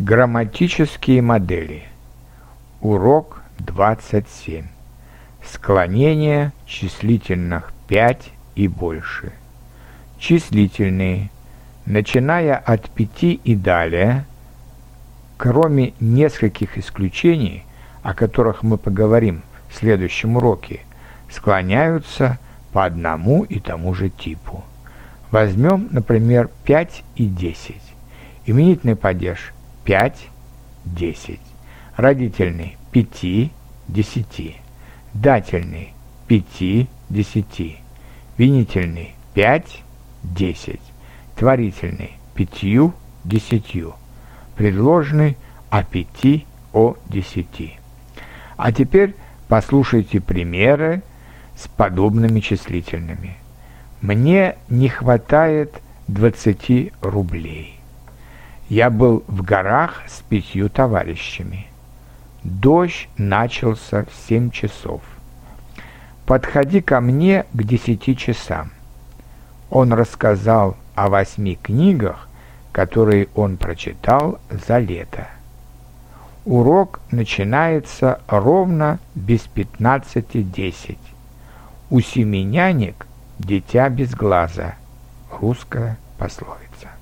Грамматические модели. Урок 27. Склонение числительных 5 и больше. Числительные, начиная от 5 и далее, кроме нескольких исключений, о которых мы поговорим в следующем уроке, склоняются по одному и тому же типу. Возьмем, например, 5 и 10. Именительный падеж 5, 10. Родительный 5, 10. Дательный 5, 10. Винительный 5, 10. Творительный 5, 10. Предложный о 5, о 10. А теперь послушайте примеры с подобными числительными. Мне не хватает 20 рублей. Я был в горах с пятью товарищами. Дождь начался в семь часов. Подходи ко мне к десяти часам. Он рассказал о восьми книгах, которые он прочитал за лето. Урок начинается ровно без пятнадцати десять. У семи нянек дитя без глаза. Русская пословица.